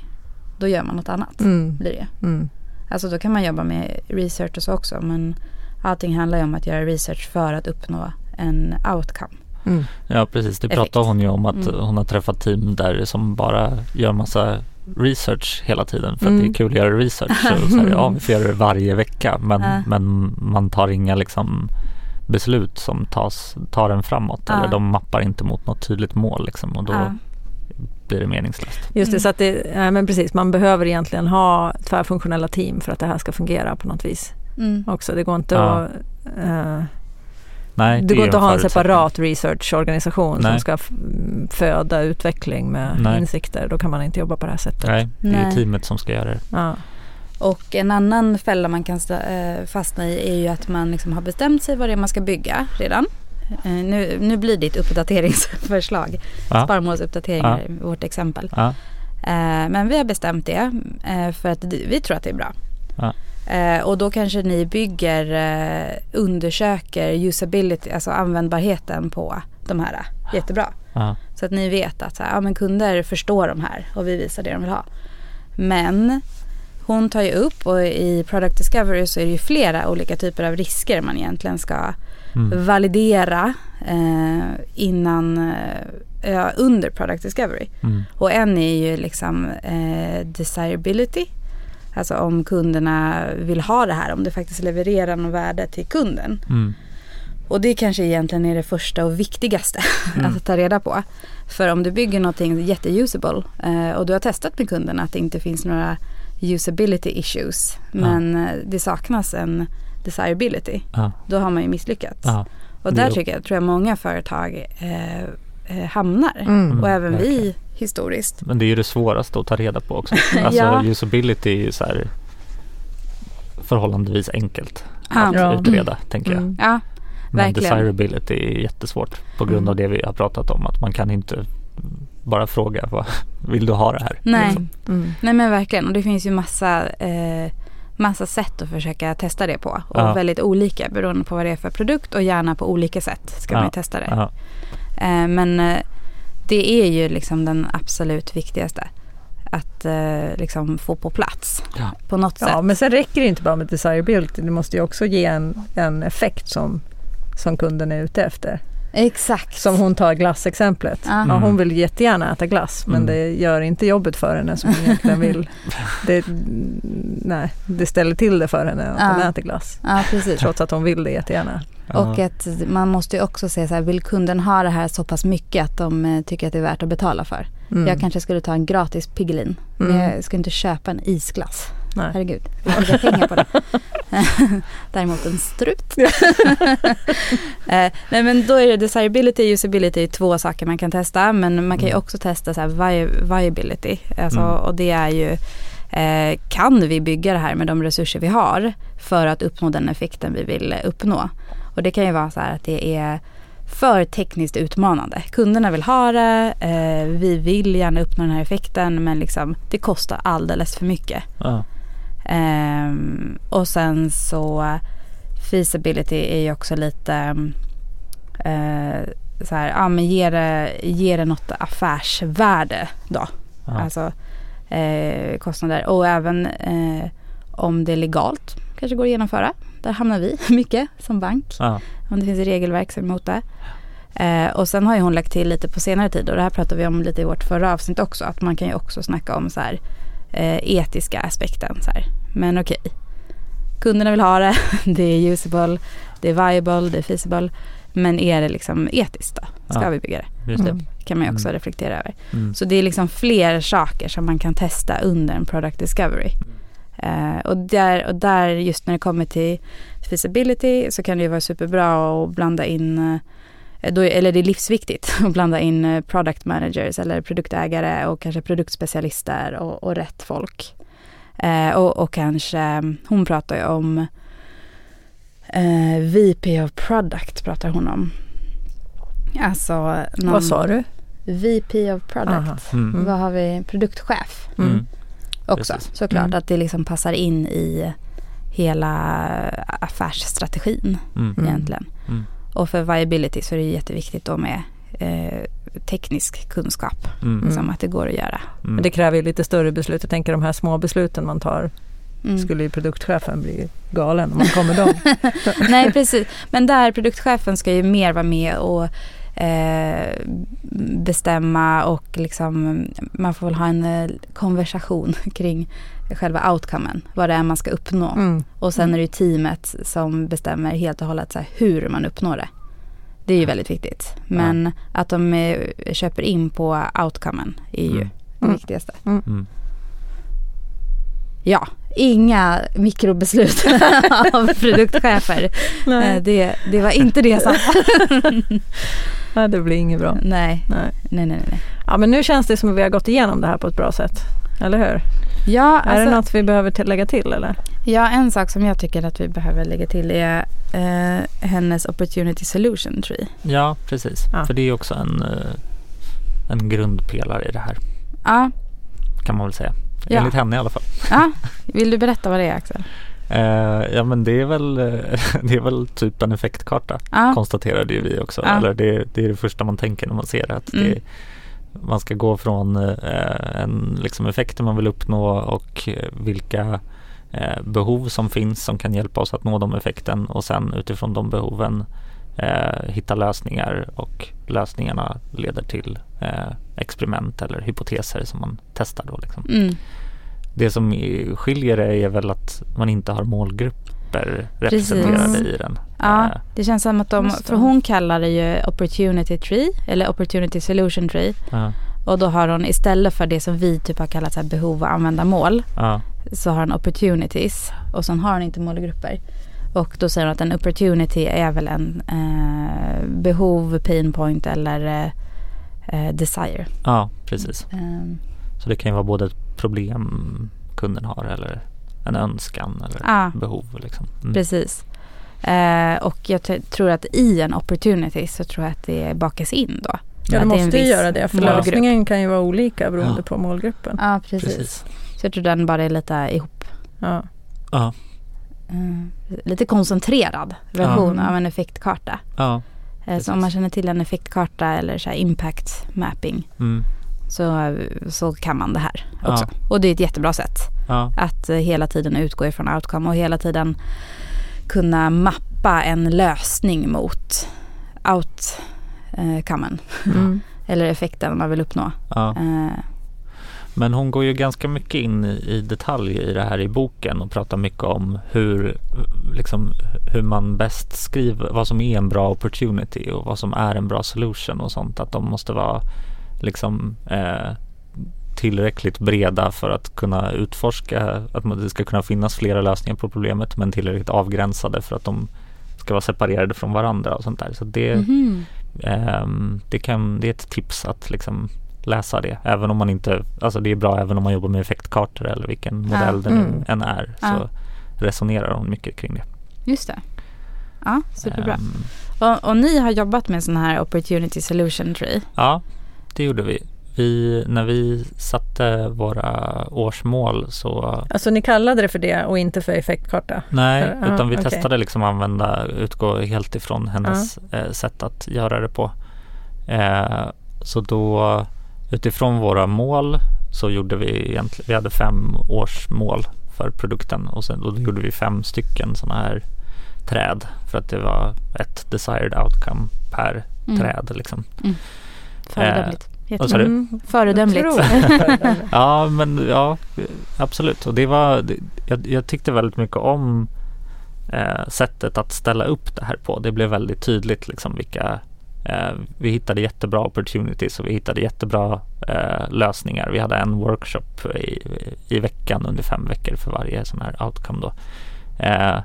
Då gör man något annat. Mm. Blir det. Mm. Alltså då kan man jobba med research och så också men allting handlar ju om att göra research för att uppnå en outcome. Mm. Ja precis, det Effekt. pratar hon ju om att Mm. hon har träffat team där som bara gör massa research hela tiden för att Mm. det är kul att göra research. Så, så här, ja, vi får göra det varje vecka men, Ja. men man tar inga liksom beslut som tas, tar en framåt Ja. eller de mappar inte mot något tydligt mål liksom och då Ja. blir det meningslöst. Just det, Mm. så att det, ja, men precis, man behöver egentligen ha tvärfunktionella team för att det här ska fungera på något vis Mm. också. Det går inte Ja. att eh, Nej, det är går inte att ha en separat researchorganisation som ska föda utveckling med Nej. insikter. Då kan man inte jobba på det här sättet. Nej, det är ju Nej. teamet som ska göra det. Ja. Och en annan fälla man kan eh, fastna i är ju att man liksom har bestämt sig vad det är man ska bygga redan. Eh, nu, nu blir ditt uppdateringsförslag Ja. sparmålsuppdateringar Ja. vårt exempel. Ja. Eh, men vi har bestämt det för att vi tror att det är bra. Ja. Och då kanske ni bygger, undersöker usability, alltså användbarheten på de här. Jättebra. Ja. Så att ni vet att så här, ja, men kunder förstår de här och vi visar det de vill ha. Men hon tar ju upp och i Product Discovery så är det ju flera olika typer av risker man egentligen ska Mm. validera eh, innan, eh, under Product Discovery. Mm. Och en är ju liksom eh, desirability. Alltså om kunderna vill ha det här, om det faktiskt levererar något värde till kunden. Mm. Och det kanske egentligen är det första och viktigaste Mm. att ta reda på. För om du bygger någonting jätteusable eh, och du har testat med kunderna att det inte finns några usability issues men eh, det saknas en desirability, Ja. då har man ju misslyckats. Ja. och där är- tycker jag, tror jag många företag eh, eh, hamnar. Mm. och även vi verkligen. historiskt. Men det är ju det svåraste att ta reda på också. Alltså Ja. usability är ju så här förhållandevis enkelt Ja. att Ja. utreda tänker jag. Mm. Ja, Men verkligen. desirability är jättesvårt på grund Mm. av det vi har pratat om. Att man kan inte bara fråga vad vill du ha det här? Nej. Liksom. Mm. Nej men verkligen och det finns ju massa, eh, massa sätt att försöka testa det på. Och Ja. väldigt olika beroende på vad det är för produkt och gärna på olika sätt ska Ja. man ju testa det. Ja. Eh, men eh, det är ju liksom den absolut viktigaste. Att eh, liksom få på plats Ja. på något Ja, sätt. men sen räcker det inte bara med desirability. Det måste ju också ge en, en effekt som, som kunden är ute efter. Exakt. Som hon tar glassexemplet. Ja. Ja, hon Mm. vill jättegärna äta glass men Mm. det gör inte jobbet för henne som hon egentligen vill. Det, nej, det ställer till det för henne att Ja. hon äter glass. Ja precis. Trots att hon vill det jättegärna. Och att man måste ju också säga så här, vill kunden ha det här så pass mycket att de eh, tycker att det är värt att betala för? Mm. Jag kanske skulle ta en gratis Piggelin. Men Mm. jag ska inte köpa en isglass. Nej. Herregud, jag lägga pengar på det. Däremot en strut. Eh, Nej men då är det desirability och usability är två saker man kan testa. Men man kan ju Mm. också testa så vi- viability. Alltså, Mm. Och det är ju eh, kan vi bygga det här med de resurser vi har för att uppnå den effekten vi vill uppnå. Och det kan ju vara så här att det är för tekniskt utmanande. Kunderna vill ha det, eh, vi vill gärna uppnå den här effekten men liksom, det kostar alldeles för mycket. Ja. Ehm, och sen så feasibility är ju också lite eh, så här, ja men ger det, ger det något affärsvärde då? Ja. Alltså eh, kostnader och även eh, om det är legalt kanske går att genomföra. Där hamnar vi mycket som bank. Ja. Om det finns regelverk som är emot det. Eh, och sen har ju hon lagt till lite på senare tid och det här pratade vi om lite i vårt förra avsnitt också. Att man kan ju också snacka om så här eh, etiska aspekten. Så här. Men okej, kunderna vill ha det, det är usable, det är viable, det är feasible. Men är det liksom etiskt då? Ska Ja. vi bygga det? Just det. Mm. kan man ju också Mm. reflektera över. Mm. Så det är liksom fler saker som man kan testa under en product discovery. Eh, och, där, och där just när det kommer till feasibility så kan det ju vara superbra att blanda in eh, då, eller det är livsviktigt att blanda in eh, product managers eller produktägare och kanske produktspecialister och, och rätt folk. Eh, och, och kanske, hon pratar ju om eh, VP of product pratar hon om. Alltså någon, Vad sa du? VP of product. Aha. Mm. Vad har vi? Produktchef Mm. Mm. också Precis. såklart. Mm. Att det liksom passar in i hela affärsstrategin Mm. Mm. egentligen. Och för viability så är det jätteviktigt då med eh, teknisk kunskap. Mm. Liksom att det går att göra. Mm. Men det kräver ju lite större beslut. Jag tänker de här små besluten man tar Mm. skulle ju produktchefen bli galen om man kommer dem. Nej precis. Men där produktchefen ska ju mer vara med och eh, bestämma och liksom man får väl ha en eh, konversation kring själva outcomen. Vad det är man ska uppnå. Mm. Och sen är det ju teamet som bestämmer helt och hållet så här, hur man uppnår det. Det är ju väldigt viktigt. Men att de eh, köper in på outcomen är ju Mm. det Mm. viktigaste. Mm. Ja, inga mikrobeslut av produktchefer. Eh, Nej, Det, det var inte det jag sa. nej, det blir inget bra. nej, Nej. nej, nej, nej. Ja, men nu känns det som att vi har gått igenom det här på ett bra sätt. Eller hur? Ja, är det alltså, något vi behöver lägga till eller? ja, en sak som jag tycker att vi behöver lägga till är eh, hennes opportunity solution tree. Ja, precis. Ja. För det är också en, eh, en grundpelare i det här Ja, kan man väl säga. Ja. Enligt henne i alla fall. ja, vill du berätta vad det är Axel? Eh, ja men det är väl, eh, det är väl typ en effektkarta Ja, konstaterade ju vi också. Ja. Eller det, det är det första man tänker när man ser det. Att Mm. det man ska gå från eh, en liksom effekter man vill uppnå och eh, vilka eh, behov som finns som kan hjälpa oss att nå de effekten och sen utifrån de behoven eh, hitta lösningar och lösningarna leder till eh, experiment eller hypoteser som man testar då. Liksom. mm, Det som skiljer det är väl att man inte har målgrupper Precis. representerade i den. Ja Eh, det känns som att de, för hon kallar det ju opportunity tree eller opportunity solution tree. ja, Och då har hon istället för det som vi typ har kallat så här behov och användarmål ja, så har hon opportunities och sen har hon inte målgrupper. Och då säger hon att en opportunity är väl en eh, behov, pain point eller eh, eh, desire. ja, precis. Um, Så det kan ju vara både ett problem kunden har eller en önskan eller ah, behov. Liksom. Mm. precis. Eh, och jag tror att i en opportunity så tror jag att det bakas in då. Ja, det måste ju göra det för målgrupp. lösningen kan ju vara olika beroende Ja. på målgruppen. Ja, precis. Precis. Så jag tror den bara är lite ihop. Ja. Ja, eh, lite koncentrerad version Ja. av en effektkarta. ja, Eh, så om man känner till en effektkarta eller så här impact mapping mm, så, så kan man det här också. Ja. Och det är ett jättebra sätt ja, att eh, hela tiden utgå ifrån outcome och hela tiden kunna mappa en lösning mot outcomen Mm. eller effekten man vill uppnå. ja. Eh, Men hon går ju ganska mycket in i, i detalj i det här i boken och pratar mycket om hur, liksom, hur man bäst skriver, vad som är en bra opportunity och vad som är en bra solution och sånt. Att de måste vara liksom eh, tillräckligt breda för att kunna utforska, att det ska kunna finnas flera lösningar på problemet men tillräckligt avgränsade för att de ska vara separerade från varandra och sånt där. Så det, mhm. Ehm, det, kan, det är ett tips att liksom läsa det. Även om man inte, alltså det är bra även om man jobbar med effektkartor eller vilken modell Ja. det Mm. än är. Så Ja. resonerar hon mycket kring det. Just det. Ja, superbra. Ehm, Och, och ni har jobbat med sån här opportunity solution tree. ja, det gjorde vi vi, när vi satte våra årsmål så Alltså ni kallade det för det och inte för effektkarta? Nej, Ja, utan vi okej. testade liksom att använda, utgå helt ifrån hennes eh, sätt att göra det på. Eh, så då utifrån våra mål så gjorde vi egentligen, vi hade fem årsmål för produkten och sen då gjorde vi fem stycken sådana här träd för att det var ett desired outcome per Mm. träd liksom. Föredömligt. Vad sa du? Mm, Föredömligt. Ja, men ja, absolut. Och det var, det, jag, jag tyckte väldigt mycket om eh, sättet att ställa upp det här på. Det blev väldigt tydligt liksom vilka eh, vi hittade jättebra opportunities och vi hittade jättebra eh, lösningar. Vi hade en workshop i, i veckan under fem veckor för varje sån här outcome då. Eh,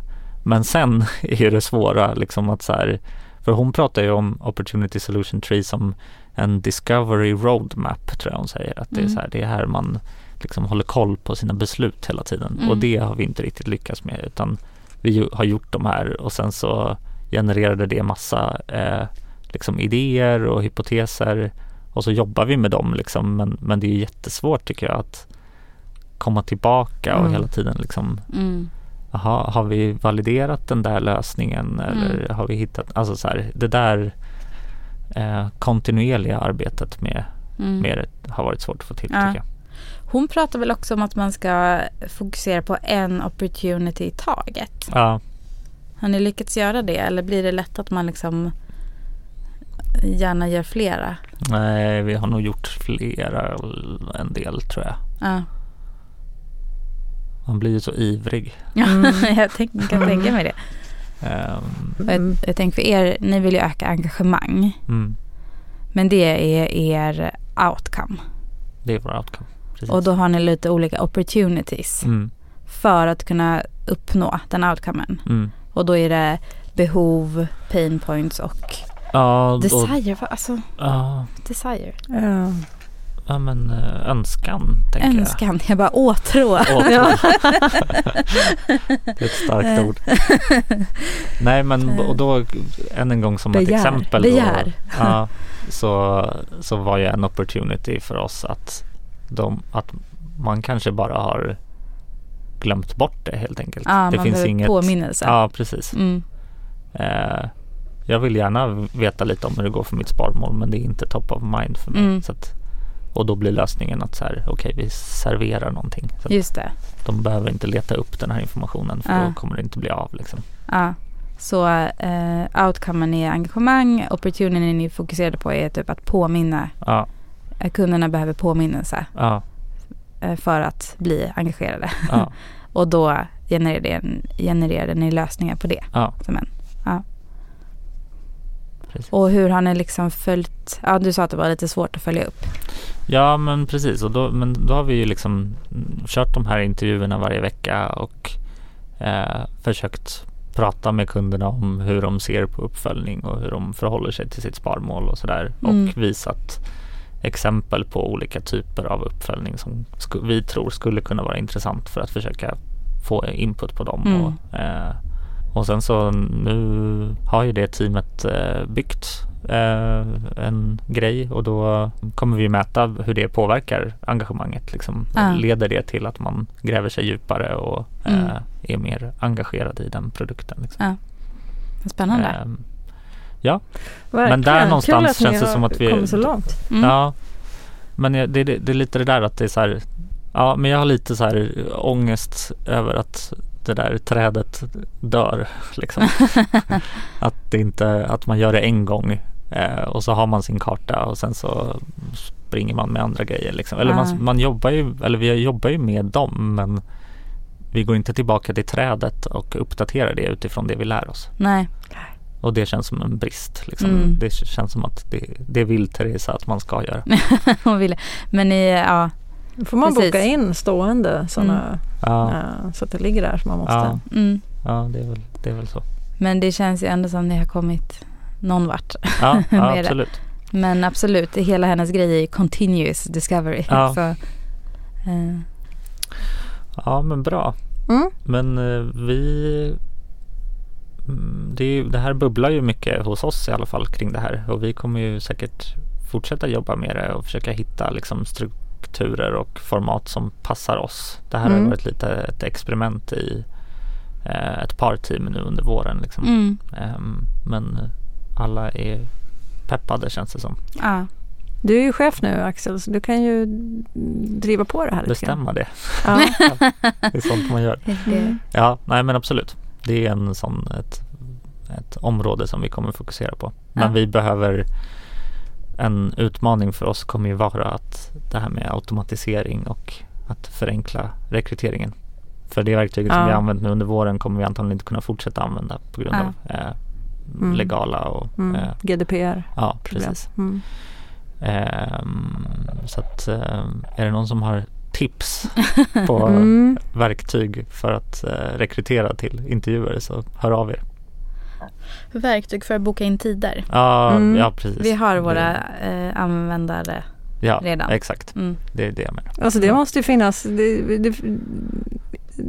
men sen är det svåra liksom att så här, för hon pratar ju om opportunity solution tree som en discovery roadmap tror jag hon säger. Att det är Mm. så här, det är här man liksom håller koll på sina beslut hela tiden. Mm. Och det har vi inte riktigt lyckats med utan vi har gjort de här och sen så genererade det massa eh, liksom idéer och hypoteser och så jobbar vi med dem liksom men, men det är jättesvårt tycker jag att komma tillbaka och Mm. hela tiden liksom Mm. Aha, har vi validerat den där lösningen eller Mm. har vi hittat, alltså så här, det där eh, kontinuerliga arbetet med, Mm. med det har varit svårt att få till Ja. tycker jag. Hon pratar väl också om att man ska fokusera på en opportunity i taget. Ja, Har ni lyckats göra det eller blir det lätt att man liksom gärna gör flera? nej, vi har nog gjort flera, en del tror jag. Ja, Man blir ju så ivrig. ja Mm. jag tänk, kan tänka mig det. Och Jag, jag tänker för er, ni vill ju öka engagemang. mm, Men det är er outcome. det är vår outcome. Precis. Och då har ni lite olika opportunities mm, för att kunna uppnå den outcomen. mm. Och då är det behov, pain points och Ja, och, desire. vad- Alltså ja, desire. Ja. Ja, men eh, önskan tänker Önskan. Jag bara åtrå. jag. Ja. Det är ett starkt ord. Nej men och då än en gång som ett Begär. exempel. Begär. Då, ja, så, så var ju en opportunity för oss att, de, att man kanske bara har glömt bort det helt enkelt. Ja, det man finns inget. påminnelse. Ja precis. Mm. Eh, jag vill gärna veta lite om hur det går för mitt sparmål men det är inte top of mind för mig. Mm. Så att, och då blir lösningen att så här, okej vi serverar någonting. Så Just det. de behöver inte leta upp den här informationen för Ja. då kommer det inte bli av. Liksom. Ja. Så eh, outcomen är engagemang. Opportunityn ni fokuserade på är typ att påminna. Ja, eh, Kunderna behöver påminnelse ja, eh, för att bli engagerade. ja, Och då genererade, genererade ni lösningar på det. ja. Som en. Ja. Precis. Och hur har ni liksom följt? Ja, du sa att det var lite svårt att följa upp. Ja men precis och då, men då har vi ju liksom kört de här intervjuerna varje vecka och eh, försökt prata med kunderna om hur de ser på uppföljning och hur de förhåller sig till sitt sparmål och sådär Mm. och visat exempel på olika typer av uppföljning som vi tror skulle kunna vara intressant för att försöka få input på dem. Mm. Och, eh, och sen så nu har ju det teamet eh, byggt eh, en grej och då kommer vi mäta hur det påverkar engagemanget. Liksom. Ja. Leder det till att man gräver sig djupare och Mm. eh, är mer engagerad i den produkten. Liksom. Spännande. Ehm, ja, Verkligen. där någonstans Kul att ni känns det som att vi- kommit så långt. Mm. Ja, men det, det, det är lite det där att det är så här. Ja, men jag har lite så här ångest över att det där trädet dör. Liksom. att det inte, att man gör det en gång eh, och så har man sin karta och sen så springer man med andra grejer. Liksom. Eller man, man jobbar ju, eller vi jobbar ju med dem men vi går inte tillbaka till trädet och uppdaterar det utifrån det vi lär oss. Nej. Och det känns som en brist. Liksom. Mm. Det känns som att det, det vill Theresa att man ska göra. Hon ville. Men ni, ja. Då får man Precis. boka in stående sådana Ja, eh, så att det ligger där som man måste. ja, Mm. ja det, är väl, det är väl så. Men det känns ju ändå som ni har kommit någon vart. Ja, ja Med det. absolut. Men absolut, hela hennes grej är continuous discovery. Ja. Så, eh, Ja, men bra. Mm. Men eh, vi... mm, Det, är, ju- det här bubblar ju mycket hos oss i alla fall kring det här och vi kommer ju säkert fortsätta jobba med det och försöka hitta liksom strukturer och format som passar oss. Det här Mm. har varit lite ett experiment i eh, ett par team nu under våren. Liksom. Mm. Ehm, men alla är peppade känns det som. Ja. Du är ju chef nu Axel, så du kan ju driva på det här. Bestämma det. Ja. Det är sånt man gör. Mm. Ja, nej men absolut. Det är en sån, ett, ett område som vi kommer fokusera på. Men Ja. vi behöver en utmaning för oss kommer ju vara att det här med automatisering och att förenkla rekryteringen. För det verktyget som Ja. vi har använt nu under våren kommer vi antagligen inte kunna fortsätta använda på grund Ja. av eh, Mm. legala och Mm. eh, GDPR. ja precis. Mm. Ehm, så att eh, är det någon som har tips på Mm. verktyg för att eh, rekrytera till intervjuer så hör av er. Verktyg för att boka in tider. Ja, Mm. ja precis. Vi har våra eh, användare. ja, redan. exakt. Mm. Det är det jag menar. Alltså det måste ju finnas. Det, det,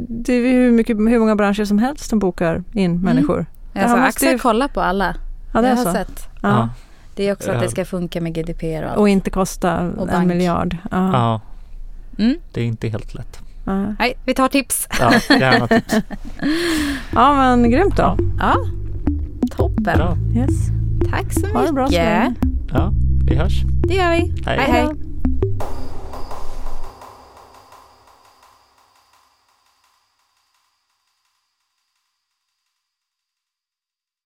det är ju hur, mycket, hur många branscher som helst som bokar in människor. Det här Alltså, Axel ju- kollar på alla. Ja, det jag har så. sett. Ja. Det är också att det ska funka med GDPR och allt. Och inte kosta Och en miljard. Ja. Ja, Mm. det är inte helt lätt. Nej, vi tar tips. Ja, gärna tips. ja men grymt då. Ja, Toppen. Bra. Yes. Tack så mycket. Ha det bra så länge. Ja, vi hörs. Det gör vi. Hej. hej. hej.